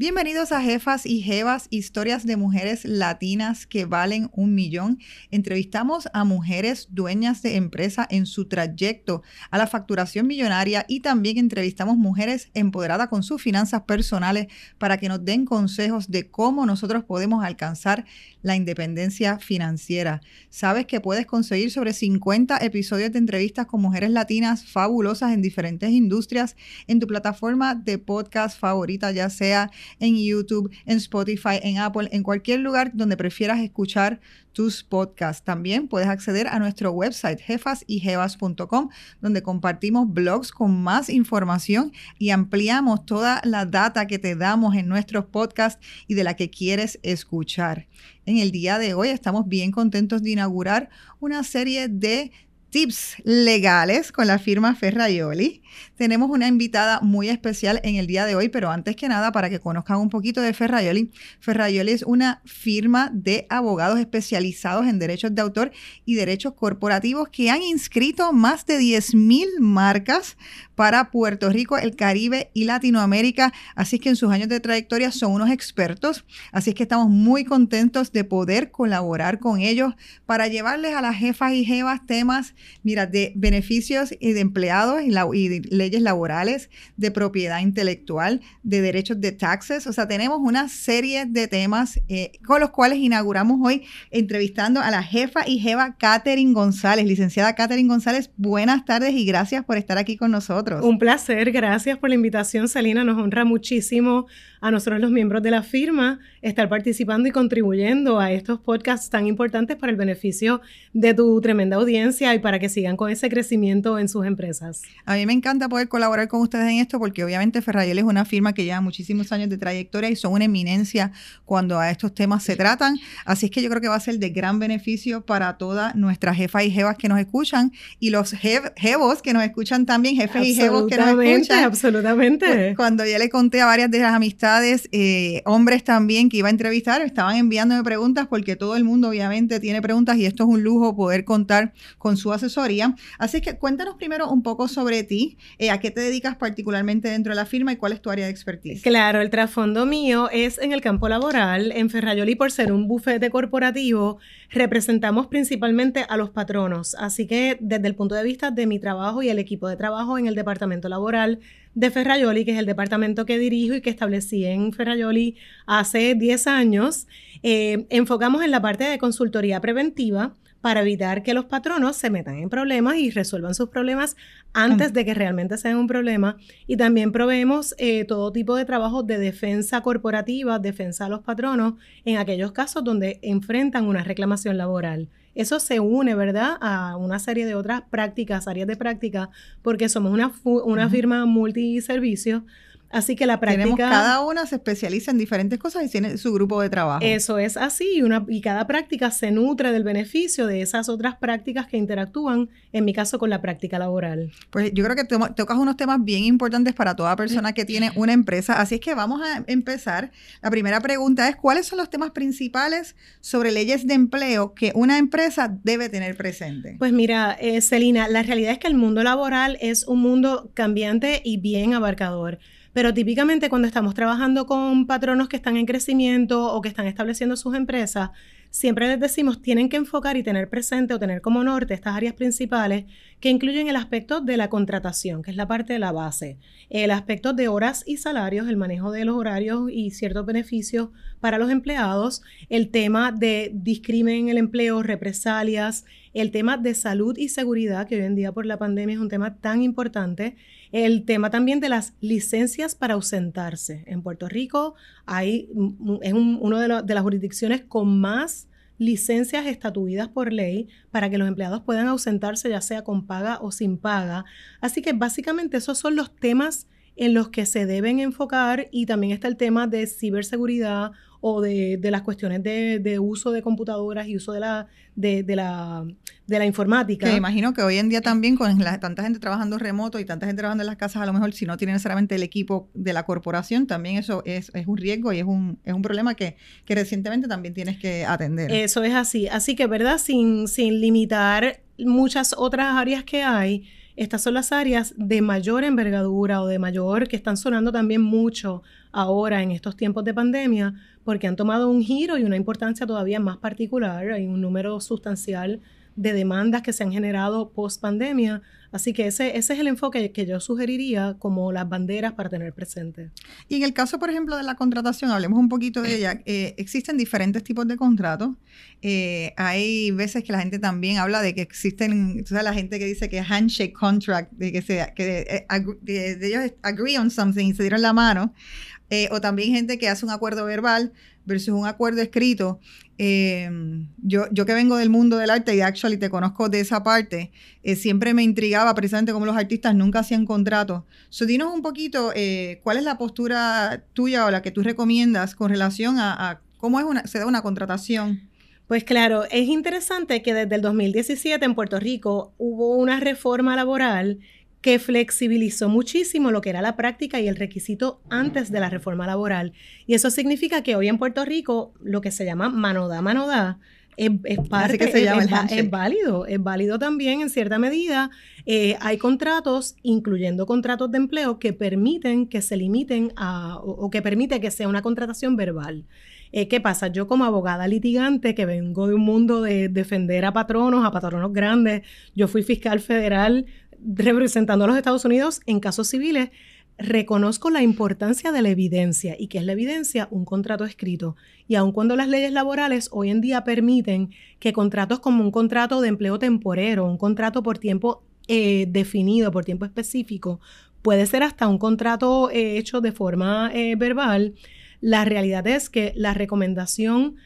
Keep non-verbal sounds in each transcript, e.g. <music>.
Bienvenidos a Jefas y Jevas, historias de mujeres latinas que valen un millón. Entrevistamos a mujeres dueñas de empresa en su trayecto a la facturación millonaria y también entrevistamos mujeres empoderadas con sus finanzas personales para que nos den consejos de cómo nosotros podemos alcanzar la independencia financiera. Sabes que puedes conseguir sobre 50 episodios de entrevistas con mujeres latinas fabulosas en diferentes industrias en tu plataforma de podcast favorita, ya sea en YouTube, en Spotify, en Apple, en cualquier lugar donde prefieras escuchar tus podcasts. También puedes acceder a nuestro website jefasyjevas.com donde compartimos blogs con más información y ampliamos toda la data que te damos en nuestros podcasts y de la que quieres escuchar. En el día de hoy estamos bien contentos de inaugurar una serie de tips legales con la firma Ferraioli. Tenemos una invitada muy especial en el día de hoy, pero antes que nada, para que conozcan un poquito de Ferraioli, Ferraioli es una firma de abogados especializados en derechos de autor y derechos corporativos que han inscrito más de 10.000 marcas para Puerto Rico, el Caribe y Latinoamérica. Así que en sus años de trayectoria son unos expertos. Así es que estamos muy contentos de poder colaborar con ellos para llevarles a las jefas y jevas temas, mira, de beneficios y de empleados y, de leyes laborales, de propiedad intelectual, de derechos de taxes. O sea, tenemos una serie de temas eh, con los cuales inauguramos hoy entrevistando a la jefa y jeva Catherine González. Licenciada Catherine González, buenas tardes y gracias por estar aquí con nosotros. Un placer, gracias por la invitación, Salina. Nos honra muchísimo a nosotros los miembros de la firma estar participando y contribuyendo a estos podcasts tan importantes para el beneficio de tu tremenda audiencia y para que sigan con ese crecimiento en sus empresas. A mí me encanta poder colaborar con ustedes en esto porque obviamente Ferrayel es una firma que lleva muchísimos años de trayectoria y son una eminencia cuando a estos temas se tratan. Así es que yo creo que va a ser de gran beneficio para todas nuestras jefas y jevas que nos escuchan y los jevos que nos escuchan también, jefes y jevos que nos escuchan. Absolutamente. Cuando ya le conté a varias de las amistades eh, hombres también que iba a entrevistar, estaban enviándome preguntas porque todo el mundo obviamente tiene preguntas y esto es un lujo poder contar con su asesoría. Así que cuéntanos primero un poco sobre ti, eh, a qué te dedicas particularmente dentro de la firma y cuál es tu área de expertise. Claro, el trasfondo mío es en el campo laboral. En Ferrayoli, por ser un bufete corporativo, representamos principalmente a los patronos. Así que desde el punto de vista de mi trabajo y el equipo de trabajo en el departamento laboral, de Ferrayoli, que es el departamento que dirijo y que establecí en Ferrayoli hace 10 años, eh, enfocamos en la parte de consultoría preventiva para evitar que los patronos se metan en problemas y resuelvan sus problemas antes de que realmente sean un problema. Y también proveemos eh, todo tipo de trabajo de defensa corporativa, defensa a los patronos, en aquellos casos donde enfrentan una reclamación laboral. Eso se une, ¿verdad?, a una serie de otras prácticas, áreas de práctica, porque somos una, una firma multiservicio Así que la práctica... cada una se especializa en diferentes cosas y tiene su grupo de trabajo. Eso es así, y, una, y cada práctica se nutre del beneficio de esas otras prácticas que interactúan, en mi caso, con la práctica laboral. Pues yo creo que tocas unos temas bien importantes para toda persona que tiene <laughs> una empresa, así es que vamos a empezar. La primera pregunta es, ¿cuáles son los temas principales sobre leyes de empleo que una empresa debe tener presente? Pues mira, eh, Celina, la realidad es que el mundo laboral es un mundo cambiante y bien abarcador. Pero típicamente cuando estamos trabajando con patronos que están en crecimiento o que están estableciendo sus empresas, siempre les decimos tienen que enfocar y tener presente o tener como norte estas áreas principales que incluyen el aspecto de la contratación, que es la parte de la base, el aspecto de horas y salarios, el manejo de los horarios y ciertos beneficios para los empleados, el tema de discrimen en el empleo, represalias, el tema de salud y seguridad, que hoy en día por la pandemia es un tema tan importante, el tema también de las licencias para ausentarse. En Puerto Rico hay, es una de las jurisdicciones con más licencias estatuidas por ley para que los empleados puedan ausentarse ya sea con paga o sin paga. Así que básicamente esos son los temas en los que se deben enfocar y también está el tema de ciberseguridad o de, las cuestiones de, uso de computadoras y uso de la, de, la, de la informática. Que imagino que hoy en día también con tanta gente trabajando remoto y tanta gente trabajando en las casas, a lo mejor si no tiene necesariamente el equipo de la corporación, también eso es, un riesgo y es un, es un problema que, que, recientemente también tienes que atender. Eso es así. Así que, ¿verdad? Sin, sin limitar muchas otras áreas que hay, estas son las áreas de mayor envergadura o de mayor que están sonando también mucho ahora en estos tiempos de pandemia, porque han tomado un giro y una importancia todavía más particular. Hay un número sustancial de demandas que se han generado post pandemia. Así que ese, ese es el enfoque que yo sugeriría como las banderas para tener presente. Y en el caso, por ejemplo, de la contratación, hablemos un poquito de ella. Eh, existen diferentes tipos de contratos. Eh, hay veces que la gente también habla de que existen, o sea, la gente que dice que handshake contract, de que, se, que eh, de, ellos agree on something y se dieron la mano. O también gente que hace un acuerdo verbal versus un acuerdo escrito. Em, yo, yo que vengo del mundo del arte y actually te conozco de esa parte, eh, siempre me intrigaba precisamente cómo los artistas nunca hacían contratos. So, dinos un poquito eh, cuál es la postura tuya o la que tú recomiendas con relación a, cómo es una, se da una contratación. Pues claro, es interesante que desde el 2017 en Puerto Rico hubo una reforma laboral que flexibilizó muchísimo lo que era la práctica y el requisito antes de la reforma laboral. Y eso significa que hoy en Puerto Rico lo que se llama mano da, mano da, es, parte, que se llama es, válido, es válido también en cierta medida. Eh, hay contratos, incluyendo contratos de empleo, que permiten que se limiten a, o, que permite que sea una contratación verbal. Eh, ¿Qué pasa? Yo como abogada litigante, que vengo de un mundo de defender a patronos, a patronos grandes, yo fui fiscal federal representando a los Estados Unidos en casos civiles, reconozco la importancia de la evidencia. ¿Y qué es la evidencia? Un contrato escrito. Y aun cuando las leyes laborales hoy en día permiten que contratos como un contrato de empleo temporero, un contrato por tiempo eh, definido, por tiempo específico, puede ser hasta un contrato eh, hecho de forma eh, verbal, la realidad es que la recomendación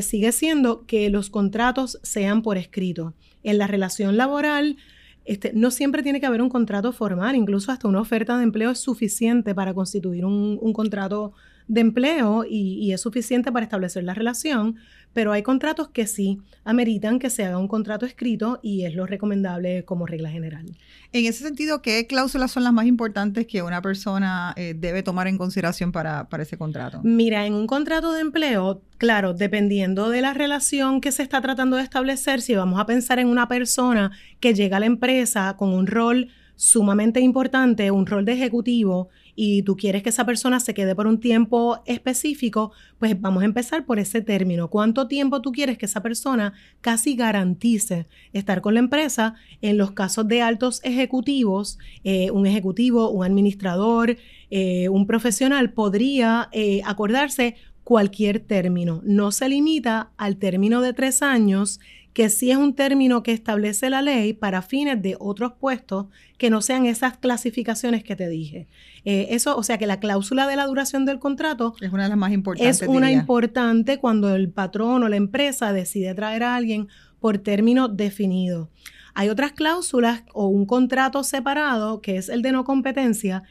sigue siendo que los contratos sean por escrito. En la relación laboral, este, no siempre tiene que haber un contrato formal, incluso hasta una oferta de empleo es suficiente para constituir un, un contrato de empleo y, es suficiente para establecer la relación, pero hay contratos que sí ameritan que se haga un contrato escrito y es lo recomendable como regla general. En ese sentido, ¿qué cláusulas son las más importantes que una persona eh, debe tomar en consideración para, para ese contrato? Mira, en un contrato de empleo, claro, dependiendo de la relación que se está tratando de establecer, si vamos a pensar en una persona que llega a la empresa con un rol sumamente importante, un rol de ejecutivo, y tú quieres que esa persona se quede por un tiempo específico, pues vamos a empezar por ese término. ¿Cuánto tiempo tú quieres que esa persona casi garantice estar con la empresa? En los casos de altos ejecutivos, eh, un ejecutivo, un administrador, eh, un profesional podría eh, acordarse cualquier término. No se limita al término de tres años que sí es un término que establece la ley para fines de otros puestos que no sean esas clasificaciones que te dije. Eh, eso, o sea que la cláusula de la duración del contrato es una de las más importantes. Es una importante cuando el patrón o la empresa decide traer a alguien por término definido. Hay otras cláusulas o un contrato separado, que es el de no competencia.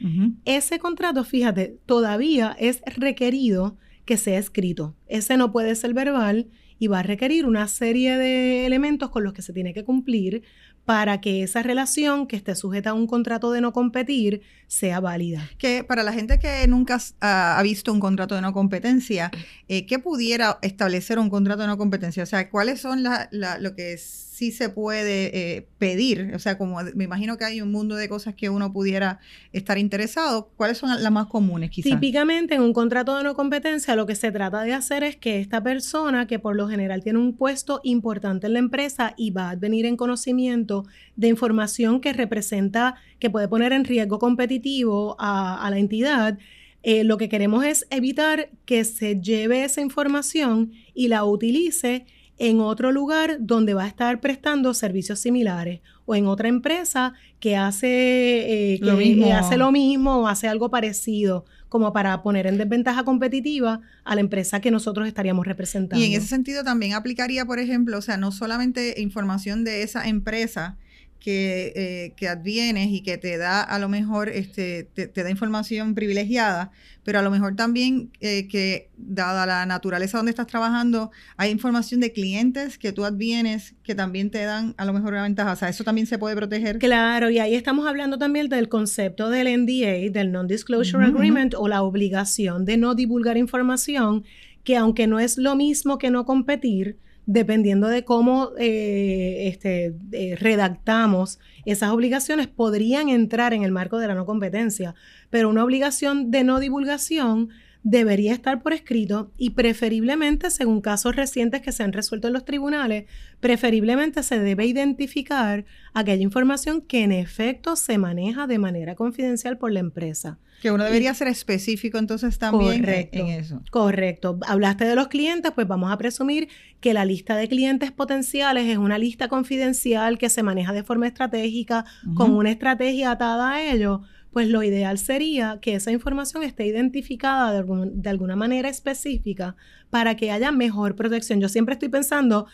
Ese contrato, fíjate, todavía es requerido que sea escrito. Ese no puede ser verbal y va a requerir una serie de elementos con los que se tiene que cumplir para que esa relación que esté sujeta a un contrato de no competir sea válida. Que para la gente que nunca ha visto un contrato de no competencia, eh, ¿qué pudiera establecer un contrato de no competencia? O sea, ¿cuáles son lo que es sí se puede eh, pedir? O sea, como me imagino que hay un mundo de cosas que uno pudiera estar interesado. ¿Cuáles son las más comunes quizás? Típicamente en un contrato de no competencia lo que se trata de hacer es que esta persona, que por lo general tiene un puesto importante en la empresa y va a venir en conocimiento de información que representa, que puede poner en riesgo competitivo a, la entidad, eh, lo que queremos es evitar que se lleve esa información y la utilice en otro lugar donde va a estar prestando servicios similares o en otra empresa que hace, eh, lo, mismo. hace lo mismo o hace algo parecido como para poner en desventaja competitiva a la empresa que nosotros estaríamos representando. Y en ese sentido también aplicaría, por ejemplo, o sea, no solamente información de esa empresa, que, eh, que, advienes y que te da a lo mejor, este, te, da información privilegiada, pero a lo mejor también eh, que dada la naturaleza donde estás trabajando, hay información de clientes que tú advienes que también te dan a lo mejor una ventaja. O sea, eso también se puede proteger. Claro, y ahí estamos hablando también del concepto del NDA, del Non-Disclosure Agreement, o la obligación de no divulgar información, que aunque no es lo mismo que no competir, dependiendo de cómo eh, este, eh, redactamos esas obligaciones, podrían entrar en el marco de la no competencia. Pero una obligación de no divulgación debería estar por escrito y preferiblemente, según casos recientes que se han resuelto en los tribunales, preferiblemente se debe identificar aquella información que en efecto se maneja de manera confidencial por la empresa. Que uno debería ser específico entonces también en eso. Correcto. Hablaste de los clientes, pues vamos a presumir que la lista de clientes potenciales es una lista confidencial que se maneja de forma estratégica, con una estrategia atada a ello pues lo ideal sería que esa información esté identificada de, alguna manera específica para que haya mejor protección. Yo siempre estoy pensando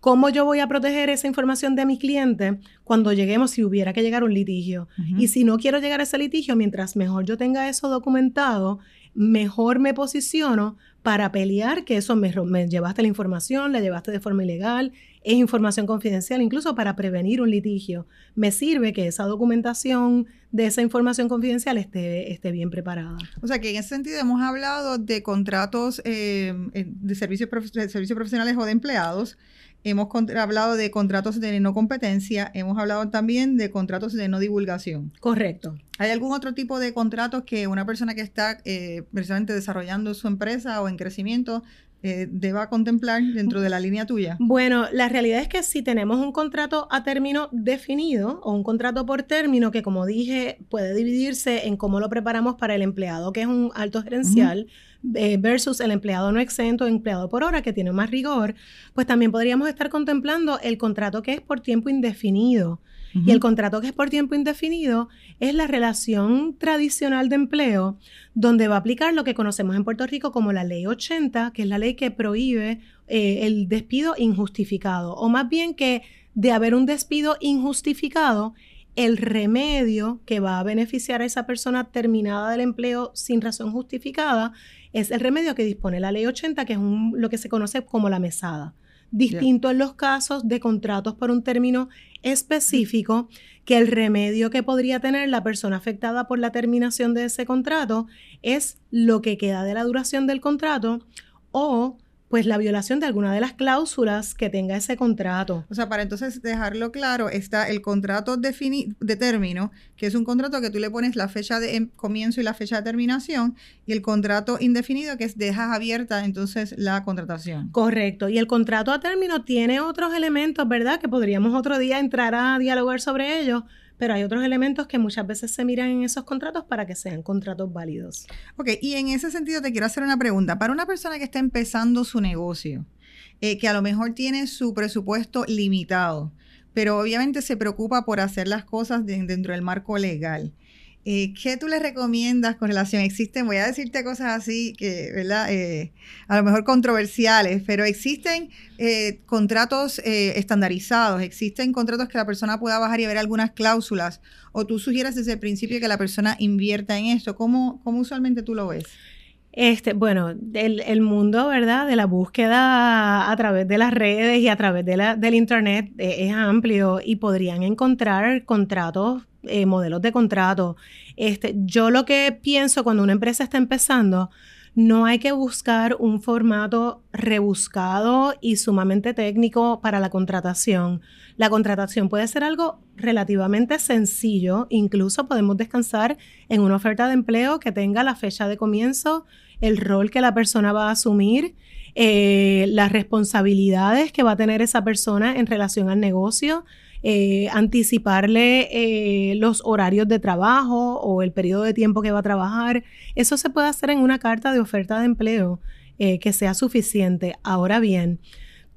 cómo yo voy a proteger esa información de mi cliente cuando lleguemos, si hubiera que llegar a un litigio. Y si no quiero llegar a ese litigio, mientras mejor yo tenga eso documentado, mejor me posiciono para pelear que eso me, me llevaste la información, la llevaste de forma ilegal es información confidencial, incluso para prevenir un litigio. Me sirve que esa documentación de esa información confidencial esté, esté bien preparada. O sea que en ese sentido hemos hablado de contratos eh, de, servicios, de servicios profesionales o de empleados. Hemos hablado de contratos de no competencia, hemos hablado también de contratos de no divulgación. Correcto. ¿Hay algún otro tipo de contratos que una persona que está eh, precisamente desarrollando su empresa o en crecimiento eh, deba contemplar dentro de la línea tuya? Bueno, la realidad es que si tenemos un contrato a término definido o un contrato por término que, como dije, puede dividirse en cómo lo preparamos para el empleado, que es un alto gerencial, eh, versus el empleado no exento, empleado por hora, que tiene más rigor, pues también podríamos estar contemplando el contrato que es por tiempo indefinido. Y el contrato que es por tiempo indefinido es la relación tradicional de empleo, donde va a aplicar lo que conocemos en Puerto Rico como la ley 80, que es la ley que prohíbe eh, el despido injustificado, o más bien que de haber un despido injustificado, el remedio que va a beneficiar a esa persona terminada del empleo sin razón justificada es el remedio que dispone la ley 80, que es lo que se conoce como la mesada distinto en los casos de contratos por un término específico que el remedio que podría tener la persona afectada por la terminación de ese contrato es lo que queda de la duración del contrato o pues la violación de alguna de las cláusulas que tenga ese contrato. O sea, para entonces dejarlo claro, está el contrato de término, que es un contrato que tú le pones la fecha de em, comienzo y la fecha de terminación, y el contrato indefinido, que es dejas abierta entonces la contratación. Correcto. Y el contrato a término tiene otros elementos, ¿verdad? Que podríamos otro día entrar a dialogar sobre ellos pero hay otros elementos que muchas veces se miran en esos contratos para que sean contratos válidos. Ok, y en ese sentido te quiero hacer una pregunta. Para una persona que está empezando su negocio, eh, que a lo mejor tiene su presupuesto limitado, pero obviamente se preocupa por hacer las cosas dentro del marco legal. Eh, ¿Qué tú le recomiendas con relación? Existen, voy a decirte cosas así que, ¿verdad? Eh, a lo mejor controversiales, pero existen eh, contratos estandarizados, existen contratos que la persona pueda bajar y ver algunas cláusulas, o tú sugieres desde el principio que la persona invierta en esto. ¿Cómo, cómo usualmente tú lo ves? Este, bueno, el, mundo, ¿verdad? De la búsqueda a través de las redes y a través de la, del Internet es amplio y podrían encontrar contratos eh, modelos de contrato. Este, yo lo que pienso cuando una empresa está empezando, no hay que buscar un formato rebuscado y sumamente técnico para la contratación. La contratación puede ser algo relativamente sencillo, incluso podemos descansar en una oferta de empleo que tenga la fecha de comienzo, el rol que la persona va a asumir, eh, las responsabilidades que va a tener esa persona en relación al negocio, eh, anticiparle eh, los horarios de trabajo o el periodo de tiempo que va a trabajar. Eso se puede hacer en una carta de oferta de empleo eh, que sea suficiente. Ahora bien,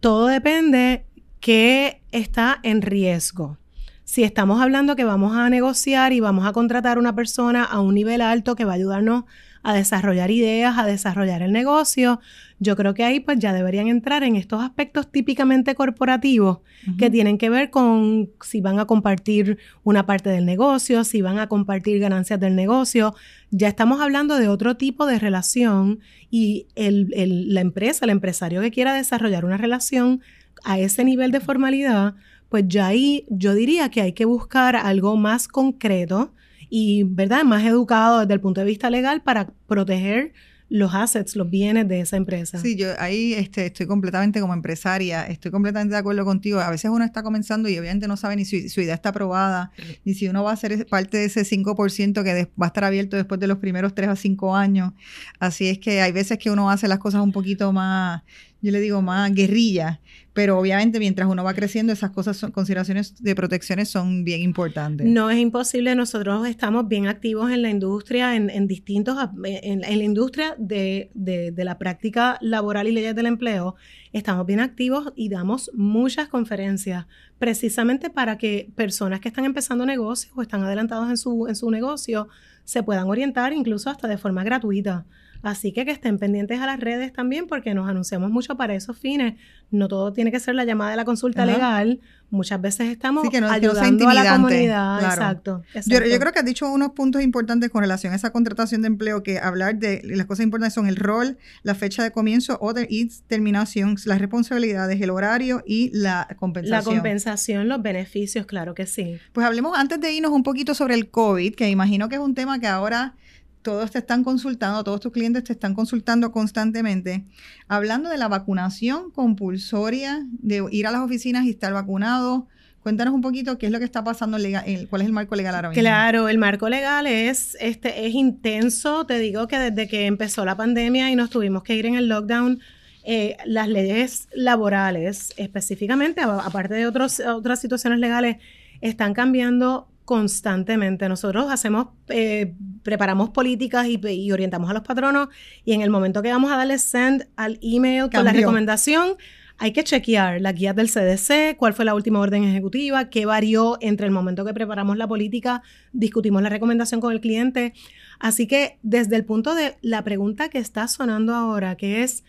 todo depende qué está en riesgo. Si estamos hablando que vamos a negociar y vamos a contratar una persona a un nivel alto que va a ayudarnos a desarrollar ideas, a desarrollar el negocio, yo creo que ahí pues ya deberían entrar en estos aspectos típicamente corporativos que tienen que ver con si van a compartir una parte del negocio, si van a compartir ganancias del negocio. Ya estamos hablando de otro tipo de relación y la empresa, el empresario que quiera desarrollar una relación a ese nivel de formalidad, pues ya ahí yo diría que hay que buscar algo más concreto y, ¿verdad?, más educado desde el punto de vista legal para proteger los assets, los bienes de esa empresa. Sí, yo ahí este, estoy completamente como empresaria, estoy completamente de acuerdo contigo. A veces uno está comenzando y obviamente no sabe ni si su idea está aprobada, ni si uno va a ser parte de ese 5% que va a estar abierto después de los primeros 3 a 5 años. Así es que hay veces que uno hace las cosas un poquito más yo le digo más guerrilla, pero obviamente mientras uno va creciendo esas cosas, son, consideraciones de protecciones son bien importantes. No es imposible, nosotros estamos bien activos en la industria, en, distintos, en, la industria de, de, la práctica laboral y leyes del empleo, estamos bien activos y damos muchas conferencias precisamente para que personas que están empezando negocios o están adelantados en su, en su negocio se puedan orientar incluso hasta de forma gratuita. Así que que estén pendientes a las redes también porque nos anunciamos mucho para esos fines. No todo tiene que ser la llamada de la consulta legal. Muchas veces estamos ayudando a la comunidad. Exacto. Yo, creo que has dicho unos puntos importantes con relación a esa contratación de empleo, que hablar de las cosas importantes son el rol, la fecha de comienzo o de y terminación, las responsabilidades, el horario y la compensación. La compensación, los beneficios, claro que sí. Pues hablemos antes de irnos un poquito sobre el COVID, que imagino que es un tema que ahora todos te están consultando, todos tus clientes te están consultando constantemente, hablando de la vacunación compulsoria, de ir a las oficinas y estar vacunado. Cuéntanos un poquito qué es lo que está pasando, legal, cuál es el marco legal ahora mismo. Claro, el marco legal es, este, es intenso. Te digo que desde que empezó la pandemia y nos tuvimos que ir en el lockdown, eh, las leyes laborales, específicamente, aparte de otros, otras situaciones legales, están cambiando constantemente. Nosotros hacemos, eh, preparamos políticas y, orientamos a los patronos y en el momento que vamos a darle send al email con la recomendación, hay que chequear las guías del CDC, cuál fue la última orden ejecutiva, qué varió entre el momento que preparamos la política, discutimos la recomendación con el cliente. Así que desde el punto de la pregunta que está sonando ahora, que es,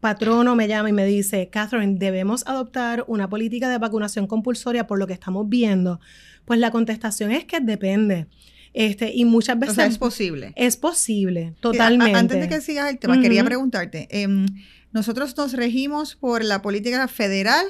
patrono me llama y me dice, Catherine, debemos adoptar una política de vacunación compulsoria por lo que estamos viendo. Pues la contestación es que depende. Este, y muchas veces... es posible. Es posible, totalmente. antes de que sigas el tema, quería preguntarte, em, ¿nosotros nos regimos por la política federal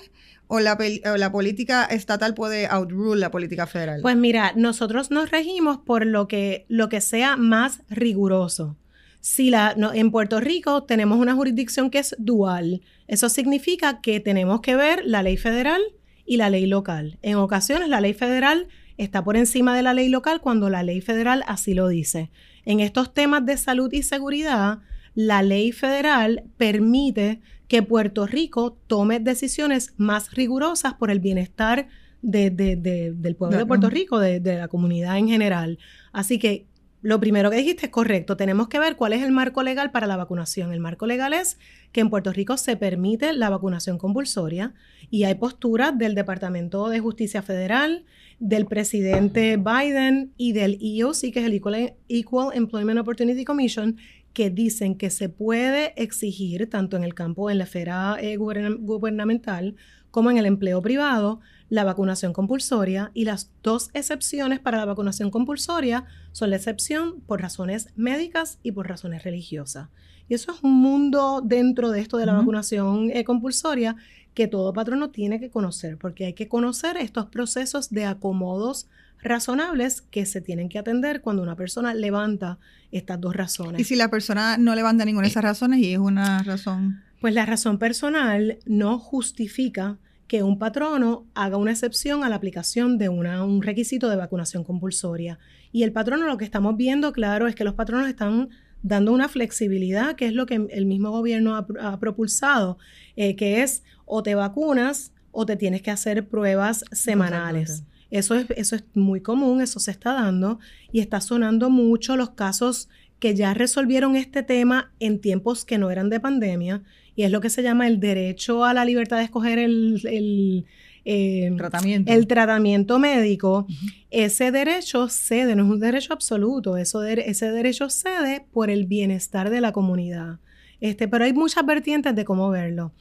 o la, la, política estatal puede outrule la política federal? Pues mira, nosotros nos regimos por lo que, lo que sea más riguroso. Si la, en Puerto Rico tenemos una jurisdicción que es dual, eso significa que tenemos que ver la ley federal y la ley local. En ocasiones la ley federal está por encima de la ley local cuando la ley federal así lo dice. En estos temas de salud y seguridad, la ley federal permite que Puerto Rico tome decisiones más rigurosas por el bienestar del pueblo de Puerto Rico, de, de la comunidad en general. Así que lo primero que dijiste es correcto. Tenemos que ver cuál es el marco legal para la vacunación. El marco legal es que en Puerto Rico se permite la vacunación compulsoria y hay posturas del Departamento de Justicia Federal, del presidente Biden y del EOC, que es el Equal, Employment Opportunity Commission, que dicen que se puede exigir, tanto en el campo, en la esfera eh, gubernamental, como en el empleo privado, la vacunación compulsoria y las dos excepciones para la vacunación compulsoria son la excepción por razones médicas y por razones religiosas. Y eso es un mundo dentro de esto de la vacunación eh, compulsoria que todo patrono tiene que conocer, porque hay que conocer estos procesos de acomodos razonables que se tienen que atender cuando una persona levanta estas dos razones. Y si la persona no levanta ninguna de esas razones y es una razón... Pues la razón personal no justifica que un patrono haga una excepción a la aplicación de un requisito de vacunación compulsoria. Y el patrono lo que estamos viendo, claro, es que los patronos están dando una flexibilidad, que es lo que el mismo gobierno ha, propulsado, eh, que es o te vacunas o te tienes que hacer pruebas semanales. Eso es, eso es muy común, eso se está dando y está sonando mucho los casos que ya resolvieron este tema en tiempos que no eran de pandemia y es lo que se llama el derecho a la libertad de escoger el, eh, tratamiento. el tratamiento médico, ese derecho cede, no es un derecho absoluto, eso ese derecho cede por el bienestar de la comunidad. Este, pero hay muchas vertientes de cómo verlo.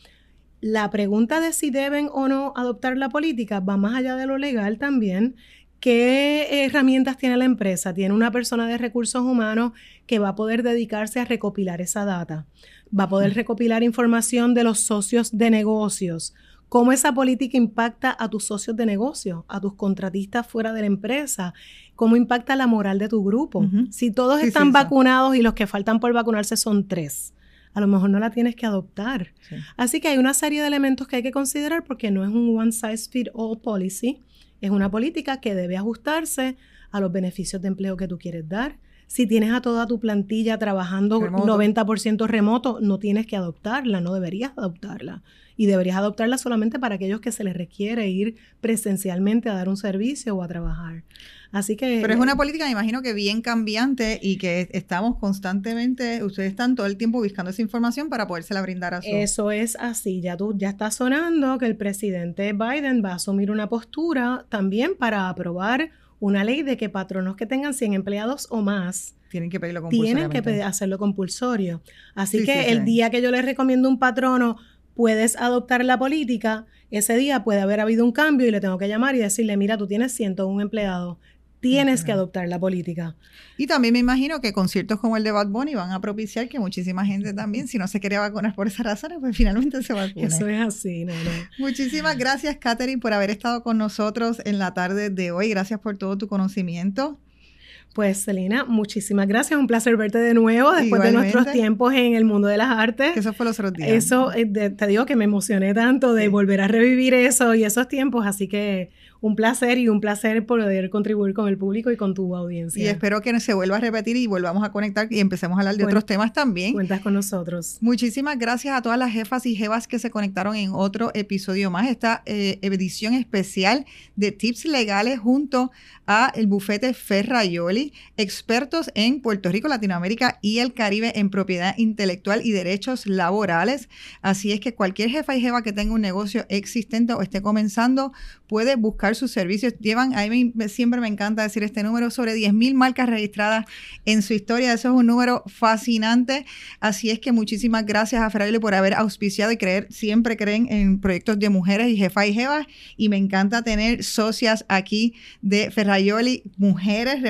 La pregunta de si deben o no adoptar la política va más allá de lo legal también. ¿Qué herramientas tiene la empresa? Tiene una persona de recursos humanos que va a poder dedicarse a recopilar esa data. Va a poder recopilar información de los socios de negocios, cómo esa política impacta a tus socios de negocio, a tus contratistas fuera de la empresa, cómo impacta la moral de tu grupo. Si todos están vacunados y los que faltan por vacunarse son tres, a lo mejor no la tienes que adoptar. Así que hay una serie de elementos que hay que considerar porque no es un one size fit all policy, es una política que debe ajustarse a los beneficios de empleo que tú quieres dar. Si tienes a toda tu plantilla trabajando 90% remoto, no tienes que adoptarla, no deberías adoptarla. Y deberías adoptarla solamente para aquellos que se les requiere ir presencialmente a dar un servicio o a trabajar. Así que... Pero es una política, me imagino que bien cambiante y que estamos constantemente, ustedes están todo el tiempo buscando esa información para podérsela brindar a su... Eso es así, ya tú, ya está sonando que el presidente Biden va a asumir una postura también para aprobar una ley de que patronos que tengan 100 empleados o más tienen que pedirlo Tienen que hacerlo compulsorio. Así que el día que yo les recomiendo un patrono, puedes adoptar la política, ese día puede haber habido un cambio y le tengo que llamar y decirle, mira, tú tienes 101 empleados, tienes que adoptar la política. Y también me imagino que conciertos como el de Bad Bunny van a propiciar que muchísima gente también, si no se quería vacunar por esas razones, pues finalmente se vacune. Eso es así, no, Muchísimas gracias, Katherine, por haber estado con nosotros en la tarde de hoy. Gracias por todo tu conocimiento. Pues Celina, muchísimas gracias. Un placer verte de nuevo después de nuestros tiempos en el mundo de las artes. eso fue los otros días. Eso, eh, te digo que me emocioné tanto de volver a revivir eso y esos tiempos, así que un placer y un placer poder contribuir con el público y con tu audiencia. Y espero que se vuelva a repetir y volvamos a conectar y empecemos a hablar de otros temas también. Cuentas con nosotros. Muchísimas gracias a todas las jefas y jefas que se conectaron en otro episodio más, esta eh, edición especial de tips legales junto a el bufete Ferrayoli, expertos en Puerto Rico, Latinoamérica y el Caribe en propiedad intelectual y derechos laborales. Así es que cualquier jefa y jefa que tenga un negocio existente o esté comenzando puede buscar sus servicios. Llevan, a mí siempre me encanta decir este número, sobre 10.000 marcas registradas en su historia. Eso es un número fascinante. Así es que muchísimas gracias a Ferrayoli por haber auspiciado y creer, siempre creen en proyectos de mujeres y jefa y jefas. Y me encanta tener socias aquí de Ferrayoli, mujeres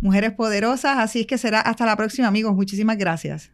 mujeres poderosas. Así es que será hasta la próxima, amigos. Muchísimas gracias.